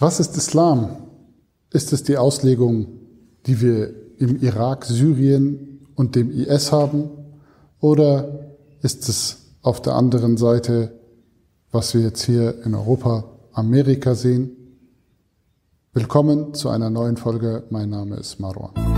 Was ist Islam? Ist es die Auslegung, die wir im Irak, Syrien und dem IS haben? Oder ist es auf der anderen Seite, was wir jetzt hier in Europa, Amerika sehen? Willkommen zu einer neuen Folge. Mein Name ist Marwan.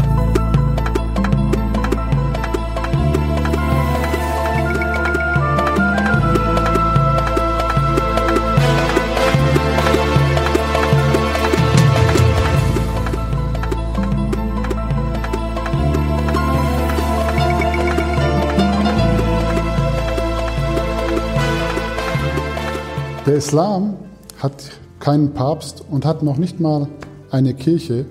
Der Islam hat keinen Papst und hat noch nicht mal eine Kirche,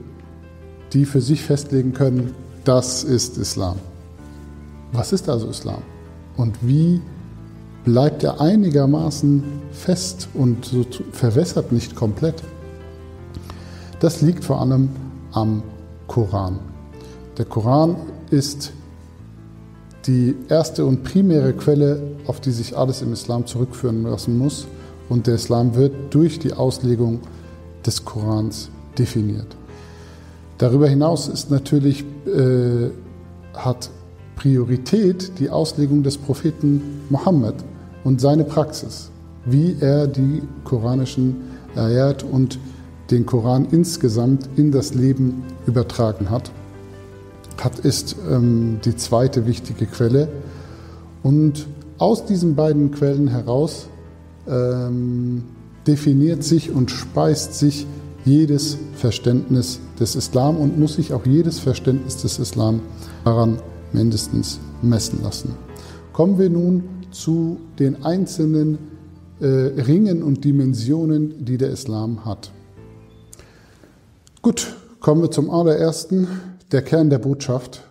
die für sich festlegen können, das ist Islam. Was ist also Islam? Und wie bleibt er einigermaßen fest und so verwässert nicht komplett? Das liegt vor allem am Koran. Der Koran ist die erste und primäre Quelle, auf die sich alles im Islam zurückführen lassen muss. Und der Islam wird durch die Auslegung des Korans definiert. Darüber hinaus ist natürlich, äh, hat Priorität die Auslegung des Propheten Mohammed und seine Praxis, wie er die koranischen Ayat und den Koran insgesamt in das Leben übertragen hat, hat ist ähm, die zweite wichtige Quelle. Und aus diesen beiden Quellen heraus ähm, definiert sich und speist sich jedes Verständnis des Islam und muss sich auch jedes Verständnis des Islam daran mindestens messen lassen. Kommen wir nun zu den einzelnen äh, Ringen und Dimensionen, die der Islam hat. Gut, kommen wir zum allerersten, der Kern der Botschaft.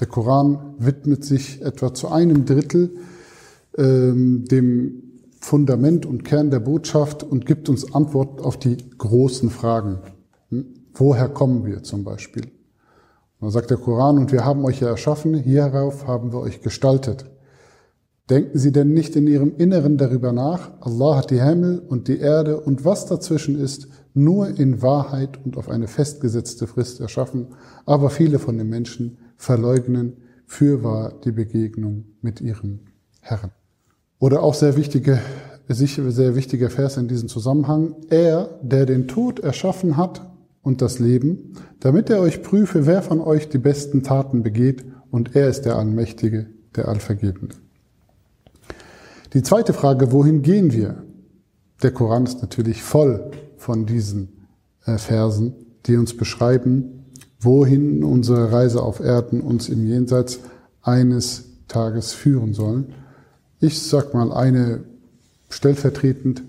Der Koran widmet sich etwa zu einem Drittel ähm, dem Fundament und Kern der Botschaft und gibt uns Antworten auf die großen Fragen. Hm? Woher kommen wir zum Beispiel? Und dann sagt der Koran, und wir haben euch ja erschaffen, hierauf haben wir euch gestaltet. Denken Sie denn nicht in Ihrem Inneren darüber nach, Allah hat die Himmel und die Erde und was dazwischen ist, nur in Wahrheit und auf eine festgesetzte Frist erschaffen, aber viele von den Menschen verleugnen fürwahr die Begegnung mit ihrem Herrn. Oder auch sehr wichtige, sehr wichtiger Vers in diesem Zusammenhang. Er, der den Tod erschaffen hat und das Leben, damit er euch prüfe, wer von euch die besten Taten begeht, und er ist der Allmächtige, der Allvergebende. Die zweite Frage, wohin gehen wir? Der Koran ist natürlich voll von diesen äh, Versen, die uns beschreiben, wohin unsere Reise auf Erden uns im Jenseits eines Tages führen sollen ich sag mal eine stellvertretend,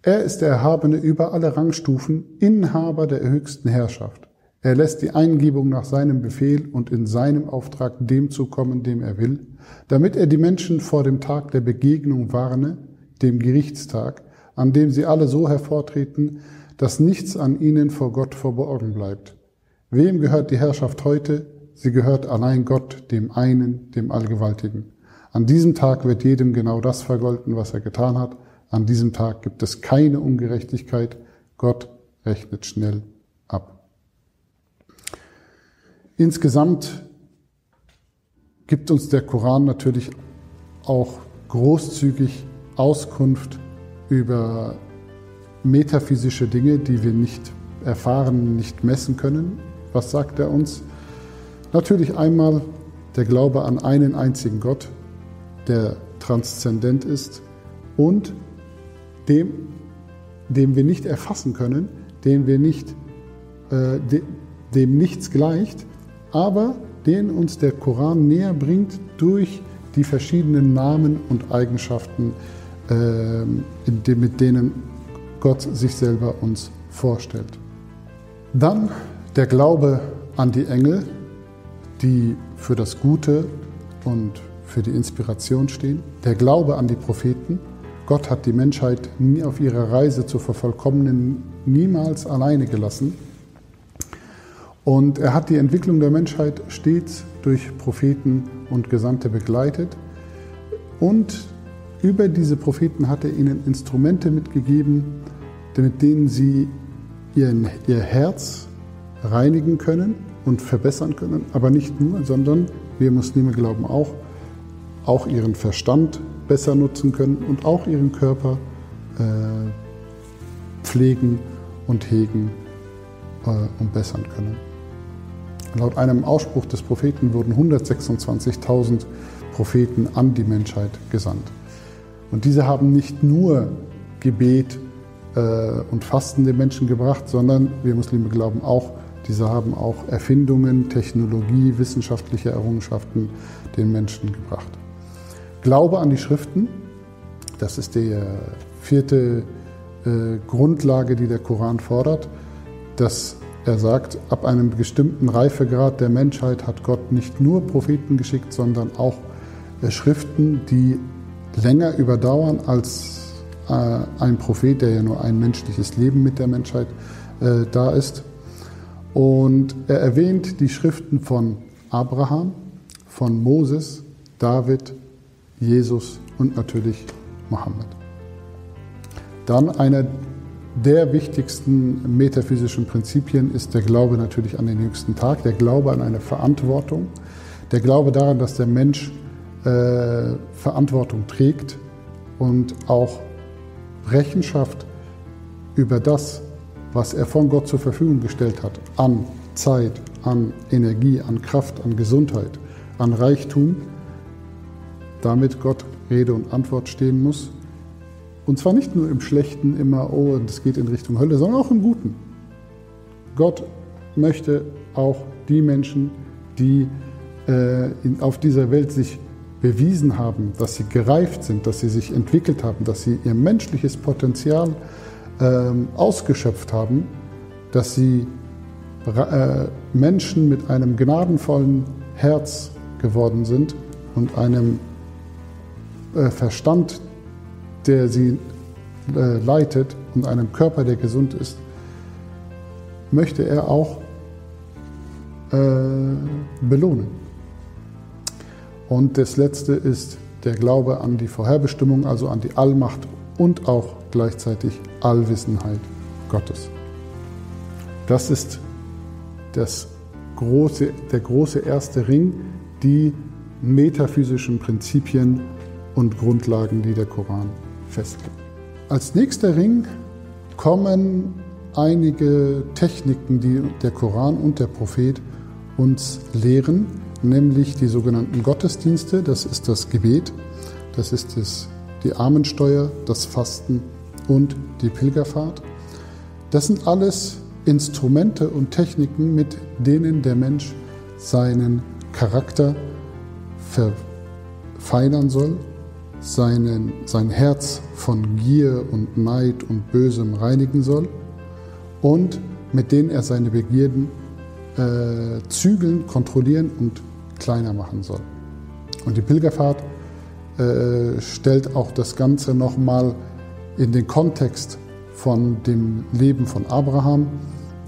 er ist der Erhabene über alle Rangstufen, Inhaber der höchsten Herrschaft. Er lässt die Eingebung nach seinem Befehl und in seinem Auftrag dem zukommen, dem er will, damit er die Menschen vor dem Tag der Begegnung warne, dem Gerichtstag, an dem sie alle so hervortreten, dass nichts an ihnen vor Gott verborgen bleibt. Wem gehört die Herrschaft heute? Sie gehört allein Gott, dem einen, dem Allgewaltigen. An diesem Tag wird jedem genau das vergolten, was er getan hat. An diesem Tag gibt es keine Ungerechtigkeit. Gott rechnet schnell ab. Insgesamt gibt uns der Koran natürlich auch großzügig Auskunft über metaphysische Dinge, die wir nicht erfahren, nicht messen können. Was sagt er uns? Natürlich einmal der Glaube an einen einzigen Gott, der transzendent ist und dem, dem wir nicht erfassen können, den wir nicht, äh, de, dem nichts gleicht, aber den uns der Koran näher bringt durch die verschiedenen Namen und Eigenschaften, äh, de, mit denen Gott sich selber uns vorstellt. Dann der Glaube an die Engel, die für das Gute und für die Inspiration stehen, der Glaube an die Propheten. Gott hat die Menschheit nie auf ihrer Reise zu vervollkommnen niemals alleine gelassen. Und er hat die Entwicklung der Menschheit stets durch Propheten und Gesandte begleitet. Und über diese Propheten hat er ihnen Instrumente mitgegeben, mit denen sie ihren, ihr Herz reinigen können und verbessern können, aber nicht nur, sondern wir Muslime glauben auch, auch ihren Verstand besser nutzen können und auch ihren Körper äh, pflegen und hegen äh, und bessern können. Laut einem Ausspruch des Propheten wurden 126.000 Propheten an die Menschheit gesandt. Und diese haben nicht nur Gebet äh, und Fasten den Menschen gebracht, sondern wir Muslime glauben auch, diese haben auch Erfindungen, Technologie, wissenschaftliche Errungenschaften den Menschen gebracht. Glaube an die Schriften, das ist die vierte äh, Grundlage, die der Koran fordert, dass er sagt, ab einem bestimmten Reifegrad der Menschheit hat Gott nicht nur Propheten geschickt, sondern auch äh, Schriften, die länger überdauern als äh, ein Prophet, der ja nur ein menschliches Leben mit der Menschheit äh, da ist. Und er erwähnt die Schriften von Abraham, von Moses, David, Jesus und natürlich Mohammed. Dann einer der wichtigsten metaphysischen Prinzipien ist der Glaube natürlich an den jüngsten Tag, der Glaube an eine Verantwortung, der Glaube daran, dass der Mensch äh, Verantwortung trägt und auch Rechenschaft über das, was er von Gott zur Verfügung gestellt hat, an Zeit, an Energie, an Kraft, an Gesundheit, an Reichtum, damit Gott Rede und Antwort stehen muss. Und zwar nicht nur im Schlechten immer, oh, das geht in Richtung Hölle, sondern auch im Guten. Gott möchte auch die Menschen, die äh, in, auf dieser Welt sich bewiesen haben, dass sie gereift sind, dass sie sich entwickelt haben, dass sie ihr menschliches Potenzial ähm, ausgeschöpft haben, dass sie äh, Menschen mit einem gnadenvollen Herz geworden sind und einem äh, Verstand, der sie äh, leitet und einem Körper, der gesund ist, möchte er auch äh, belohnen. Und das letzte ist der Glaube an die Vorherbestimmung, also an die Allmacht und auch gleichzeitig Allwissenheit Gottes. Das ist das große, der große erste Ring, die metaphysischen Prinzipien und Grundlagen, die der Koran festlegt. Als nächster Ring kommen einige Techniken, die der Koran und der Prophet uns lehren, nämlich die sogenannten Gottesdienste, das ist das Gebet, das ist das, die Armensteuer, das Fasten und die Pilgerfahrt. Das sind alles Instrumente und Techniken, mit denen der Mensch seinen Charakter verfeinern soll, seinen, sein Herz von Gier und Neid und Bösem reinigen soll und mit denen er seine Begierden äh, zügeln, kontrollieren und kleiner machen soll. Und die Pilgerfahrt äh, stellt auch das Ganze nochmal in den Kontext von dem Leben von Abraham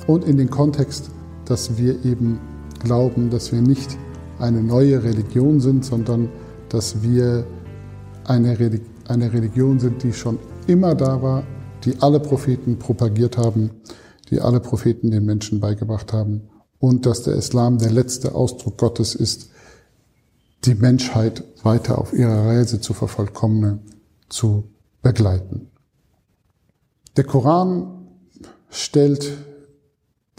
und in den Kontext, dass wir eben glauben, dass wir nicht eine neue Religion sind, sondern dass wir eine, eine Religion sind, die schon immer da war, die alle Propheten propagiert haben, die alle Propheten den Menschen beigebracht haben und dass der Islam der letzte Ausdruck Gottes ist, die Menschheit weiter auf ihrer Reise zu vervollkommnen, zu begleiten. Der Koran stellt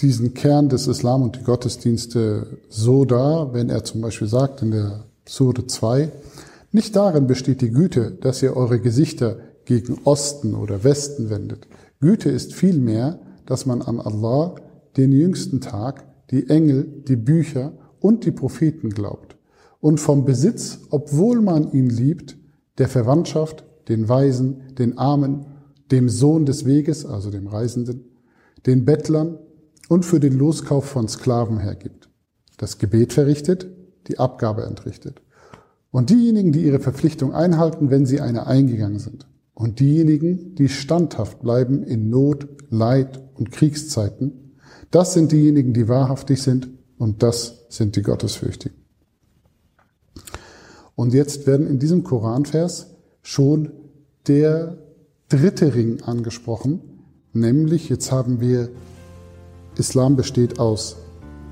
diesen Kern des Islam und die Gottesdienste so dar, wenn er zum Beispiel sagt in der Sure 2, nicht darin besteht die Güte, dass ihr eure Gesichter gegen Osten oder Westen wendet. Güte ist vielmehr, dass man an Allah, den jüngsten Tag, die Engel, die Bücher und die Propheten glaubt und vom Besitz, obwohl man ihn liebt, der Verwandtschaft, den Weisen, den Armen, dem Sohn des Weges, also dem Reisenden, den Bettlern und für den Loskauf von Sklaven hergibt, das Gebet verrichtet, die Abgabe entrichtet. Und diejenigen, die ihre Verpflichtung einhalten, wenn sie eine eingegangen sind. Und diejenigen, die standhaft bleiben in Not, Leid und Kriegszeiten, das sind diejenigen, die wahrhaftig sind und das sind die Gottesfürchtigen. Und jetzt werden in diesem Koranvers schon der dritte Ring angesprochen, nämlich jetzt haben wir Islam besteht aus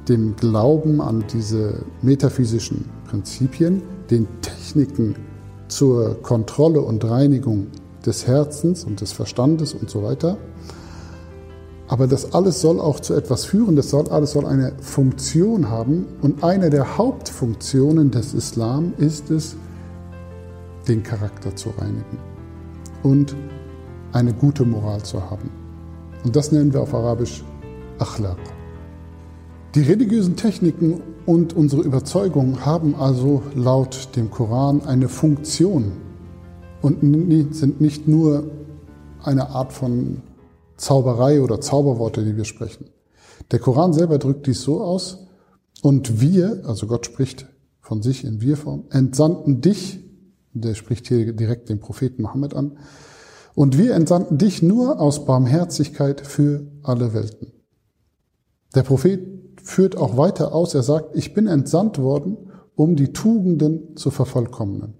dem Glauben an diese metaphysischen Prinzipien, den Techniken zur Kontrolle und Reinigung des Herzens und des Verstandes und so weiter. Aber das alles soll auch zu etwas führen, das soll alles soll eine Funktion haben. Und eine der Hauptfunktionen des Islam ist es, den Charakter zu reinigen und eine gute Moral zu haben. Und das nennen wir auf Arabisch Akhlaq. Die religiösen Techniken und unsere Überzeugungen haben also laut dem Koran eine Funktion und sind nicht nur eine Art von Zauberei oder Zauberworte, die wir sprechen. Der Koran selber drückt dies so aus, und wir, also Gott spricht von sich in Wir-Form, entsandten dich, der spricht hier direkt den Propheten Mohammed an, und wir entsandten dich nur aus Barmherzigkeit für alle Welten. Der Prophet führt auch weiter aus, er sagt, ich bin entsandt worden, um die Tugenden zu vervollkommnen.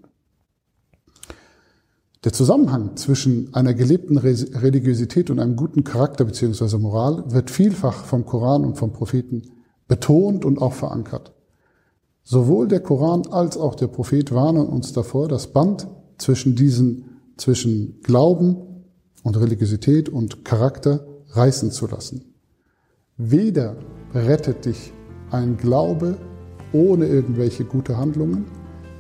Der Zusammenhang zwischen einer gelebten Religiosität und einem guten Charakter bzw. Moral wird vielfach vom Koran und vom Propheten betont und auch verankert. Sowohl der Koran als auch der Prophet warnen uns davor, das Band zwischen diesen, zwischen Glauben und Religiosität und Charakter reißen zu lassen. Weder rettet dich ein Glaube ohne irgendwelche gute Handlungen,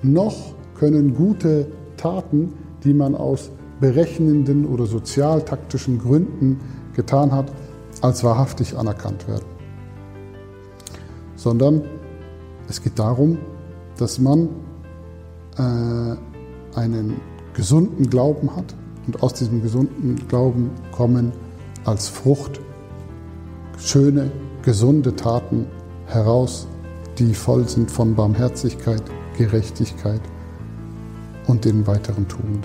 noch können gute Taten die man aus berechnenden oder sozialtaktischen Gründen getan hat, als wahrhaftig anerkannt werden. Sondern es geht darum, dass man äh, einen gesunden Glauben hat und aus diesem gesunden Glauben kommen als Frucht schöne, gesunde Taten heraus, die voll sind von Barmherzigkeit, Gerechtigkeit und den weiteren Tugenden.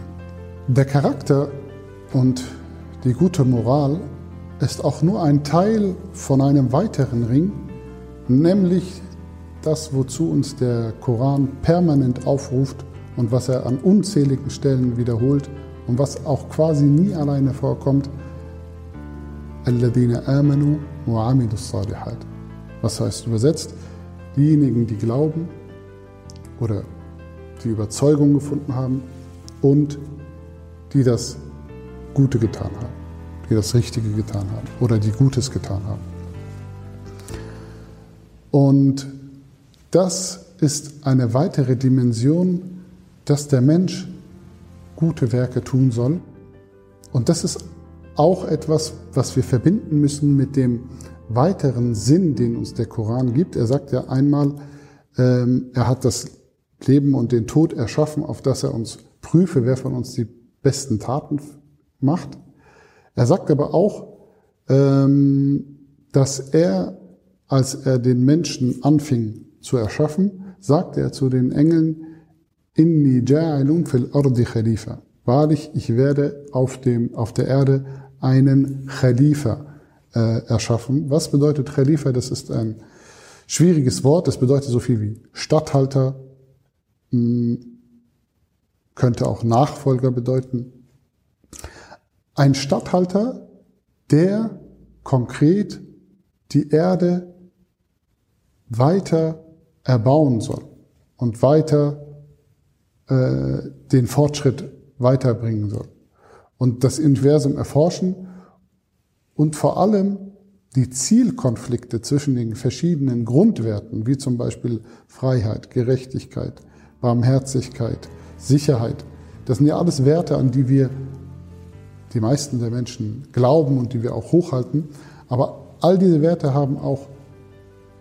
Der Charakter und die gute Moral ist auch nur ein Teil von einem weiteren Ring, nämlich das, wozu uns der Koran permanent aufruft und was er an unzähligen Stellen wiederholt und was auch quasi nie alleine vorkommt. Alladina amanu wa salihat. Was heißt übersetzt? Diejenigen, die glauben oder die Überzeugung gefunden haben und die das Gute getan haben, die das Richtige getan haben oder die Gutes getan haben. Und das ist eine weitere Dimension, dass der Mensch gute Werke tun soll. Und das ist auch etwas, was wir verbinden müssen mit dem weiteren Sinn, den uns der Koran gibt. Er sagt ja einmal, ähm, er hat das Leben und den Tod erschaffen, auf das er uns prüfe, wer von uns die besten Taten macht. Er sagt aber auch, ähm, dass er, als er den Menschen anfing zu erschaffen, sagte er zu den Engeln, Inni ja'ilun fil ardi Khalifa. Wahrlich, ich werde auf, dem, auf der Erde einen Khalifa äh, erschaffen. Was bedeutet Khalifa? Das ist ein schwieriges Wort. Das bedeutet so viel wie Statthalter, mh, könnte auch Nachfolger bedeuten. Ein Statthalter, der konkret die Erde weiter erbauen soll und weiter äh, den Fortschritt weiterbringen soll und das Universum erforschen und vor allem die Zielkonflikte zwischen den verschiedenen Grundwerten, wie zum Beispiel Freiheit, Gerechtigkeit, Barmherzigkeit, Sicherheit. Das sind ja alles Werte, an die wir, die meisten der Menschen glauben und die wir auch hochhalten. Aber all diese Werte haben auch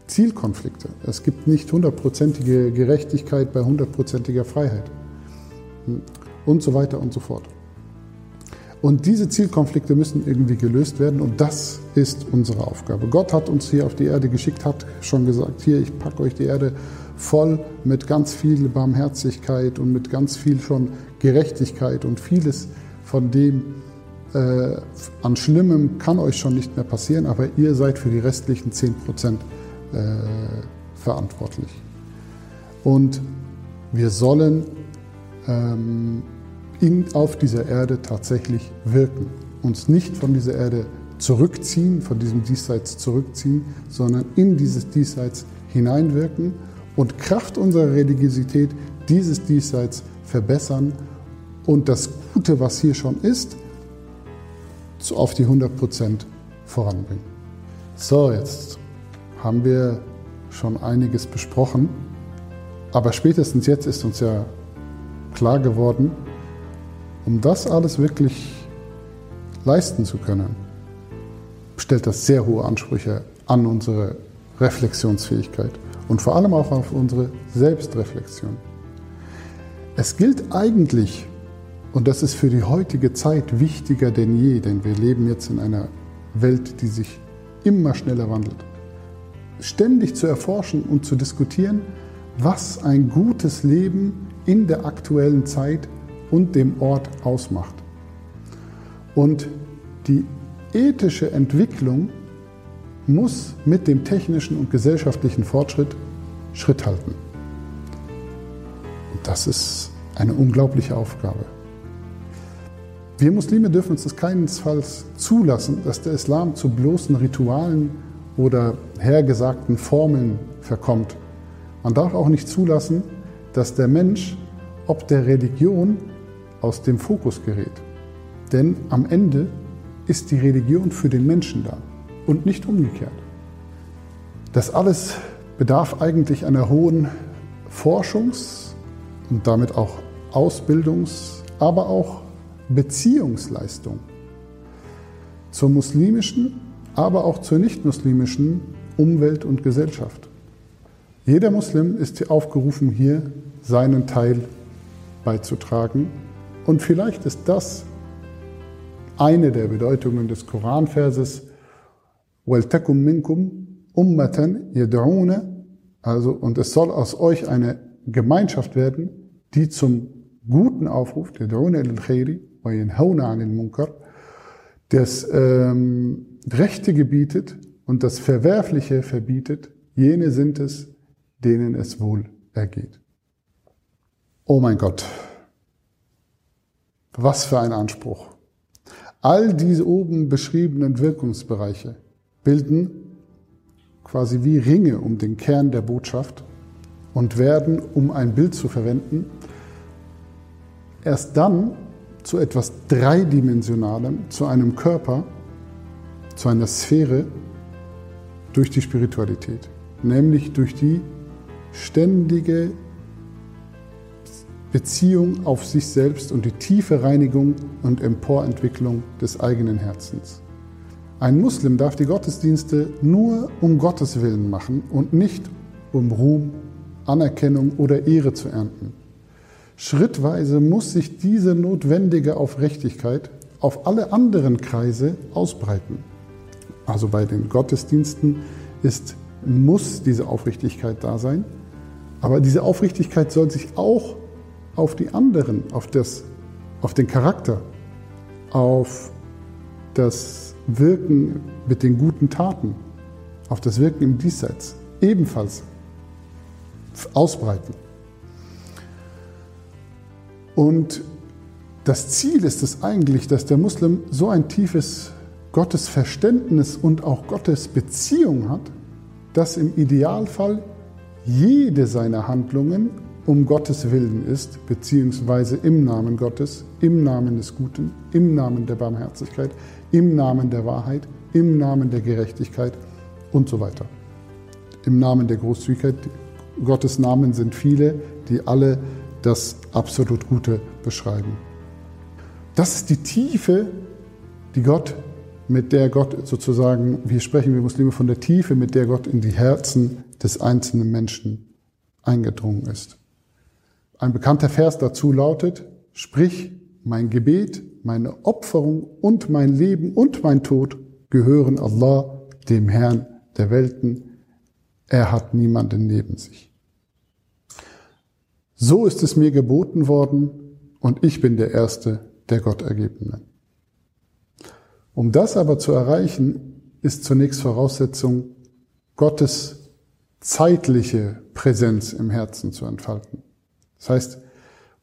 Zielkonflikte. Es gibt nicht hundertprozentige Gerechtigkeit bei hundertprozentiger Freiheit. Und so weiter und so fort. Und diese Zielkonflikte müssen irgendwie gelöst werden und das ist unsere Aufgabe. Gott hat uns hier auf die Erde geschickt, hat schon gesagt, hier, ich packe euch die Erde voll mit ganz viel Barmherzigkeit und mit ganz viel schon Gerechtigkeit und vieles von dem äh, an Schlimmem kann euch schon nicht mehr passieren, aber ihr seid für die restlichen 10 Prozent äh, verantwortlich. Und wir sollen ähm, in, auf dieser Erde tatsächlich wirken, uns nicht von dieser Erde zurückziehen, von diesem Diesseits zurückziehen, sondern in dieses Diesseits hineinwirken und Kraft unserer Religiosität dieses Diesseits verbessern und das Gute, was hier schon ist, auf die 100 Prozent voranbringen. So, jetzt haben wir schon einiges besprochen, aber spätestens jetzt ist uns ja klar geworden, um das alles wirklich leisten zu können, stellt das sehr hohe Ansprüche an unsere Reflexionsfähigkeit und vor allem auch auf unsere Selbstreflexion. Es gilt eigentlich, und das ist für die heutige Zeit wichtiger denn je, denn wir leben jetzt in einer Welt, die sich immer schneller wandelt, ständig zu erforschen und zu diskutieren, was ein gutes Leben in der aktuellen Zeit und dem Ort ausmacht. Und die ethische Entwicklung muss mit dem technischen und gesellschaftlichen Fortschritt Schritt halten. Und das ist eine unglaubliche Aufgabe. Wir Muslime dürfen uns das keinesfalls zulassen, dass der Islam zu bloßen Ritualen oder hergesagten Formeln verkommt. Man darf auch nicht zulassen, dass der Mensch ob der Religion aus dem Fokus gerät. Denn am Ende ist die Religion für den Menschen da und nicht umgekehrt. Das alles bedarf eigentlich einer hohen Forschungs- und damit auch Ausbildungs-, aber auch Beziehungsleistung zur muslimischen, aber auch zur nicht-muslimischen Umwelt und Gesellschaft. Jeder Muslim ist aufgerufen, hier seinen Teil beizutragen. Und vielleicht ist das eine der Bedeutungen des Koranverses, وَلْتَكُمْ مِنْكُمْ أُمَّةً يَدْعُونَ Also, und es soll aus euch eine Gemeinschaft werden, die zum Guten aufruft, يَدْعُونَ إِلَى الْخَيْرِ وَيَنْهَوْنَ عَنِ الْمُنْكَرِ das ähm, Rechte gebietet und das Verwerfliche verbietet, jene sind es, denen es wohl ergeht. Oh mein Gott, was für ein Anspruch. All diese oben beschriebenen Wirkungsbereiche bilden quasi wie Ringe um den Kern der Botschaft und werden, um ein Bild zu verwenden, erst dann zu etwas Dreidimensionalem, zu einem Körper, zu einer Sphäre durch die Spiritualität, nämlich durch die ständige Beziehung auf sich selbst und die tiefe Reinigung und Emporentwicklung des eigenen Herzens. Ein Muslim darf die Gottesdienste nur um Gottes Willen machen und nicht um Ruhm, Anerkennung oder Ehre zu ernten. Schrittweise muss sich diese notwendige Aufrichtigkeit auf alle anderen Kreise ausbreiten. Also bei den Gottesdiensten ist, muss diese Aufrichtigkeit da sein, aber diese Aufrichtigkeit soll sich auch auf die anderen, auf, das, auf den Charakter, auf das Wirken mit den guten Taten, auf das Wirken im Diesseits ebenfalls ausbreiten. Und das Ziel ist es eigentlich, dass der Muslim so ein tiefes Gottesverständnis und auch Gottes Beziehung hat, dass im Idealfall jede seiner Handlungen um Gottes Willen ist, beziehungsweise im Namen Gottes, im Namen des Guten, im Namen der Barmherzigkeit, im Namen der Wahrheit, im Namen der Gerechtigkeit und so weiter. Im Namen der Großzügigkeit. Gottes Namen sind viele, die alle das absolut Gute beschreiben. Das ist die Tiefe, die Gott, mit der Gott sozusagen, wir sprechen wir Muslime von der Tiefe, mit der Gott in die Herzen des einzelnen Menschen eingedrungen ist. Ein bekannter Vers dazu lautet, sprich, mein Gebet, meine Opferung und mein Leben und mein Tod gehören Allah, dem Herrn der Welten. Er hat niemanden neben sich. So ist es mir geboten worden und ich bin der Erste der Gottergebenen. Um das aber zu erreichen, ist zunächst Voraussetzung, Gottes zeitliche Präsenz im Herzen zu entfalten. Das heißt,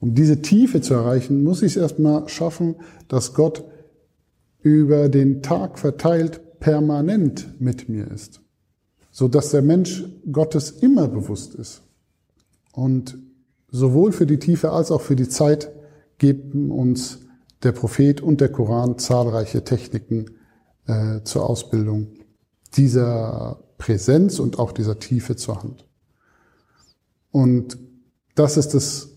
um diese Tiefe zu erreichen, muss ich es erstmal schaffen, dass Gott über den Tag verteilt permanent mit mir ist, so dass der Mensch Gottes immer bewusst ist. Und sowohl für die Tiefe als auch für die Zeit geben uns der Prophet und der Koran zahlreiche Techniken äh, zur Ausbildung dieser Präsenz und auch dieser Tiefe zur Hand. Und das ist es,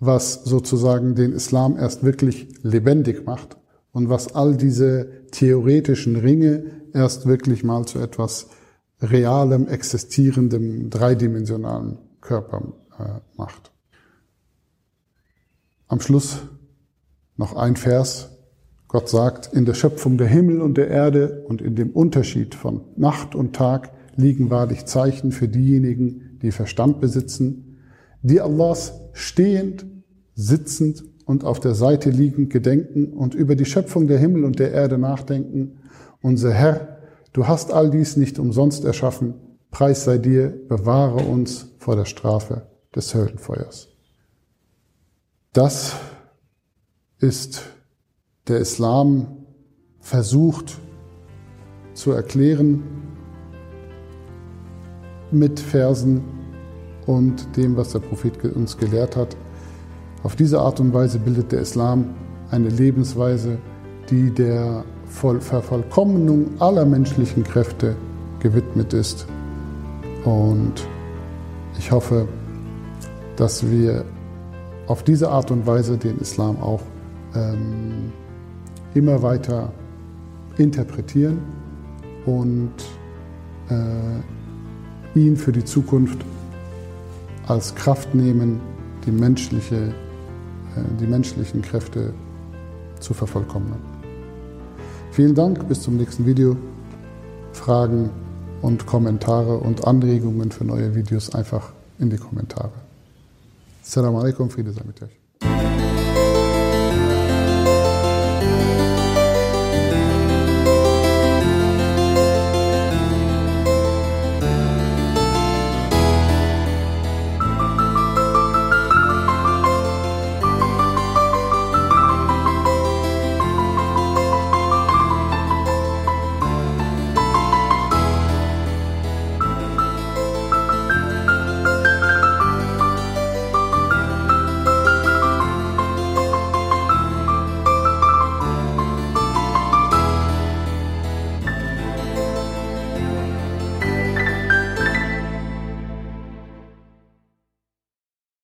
was sozusagen den Islam erst wirklich lebendig macht und was all diese theoretischen Ringe erst wirklich mal zu etwas realem, existierendem, dreidimensionalen Körper äh, macht. Am Schluss noch ein Vers. Gott sagt, in der Schöpfung der Himmel und der Erde und in dem Unterschied von Nacht und Tag liegen wahrlich Zeichen für diejenigen, die Verstand besitzen, die Allahs stehend, sitzend und auf der Seite liegend gedenken und über die Schöpfung der Himmel und der Erde nachdenken. Unser Herr, du hast all dies nicht umsonst erschaffen. Preis sei dir, bewahre uns vor der Strafe des Höllenfeuers. Das ist der Islam versucht zu erklären mit Versen und dem, was der Prophet uns gelehrt hat. Auf diese Art und Weise bildet der Islam eine Lebensweise, die der Vervollkommnung aller menschlichen Kräfte gewidmet ist. Und ich hoffe, dass wir auf diese Art und Weise den Islam auch ähm, immer weiter interpretieren und äh, ihn für die Zukunft als Kraft nehmen, die, menschliche, äh, die menschlichen Kräfte zu vervollkommnen. Vielen Dank, bis zum nächsten Video. Fragen und Kommentare und Anregungen für neue Videos einfach in die Kommentare. Assalamu alaikum, Friede sei mit euch.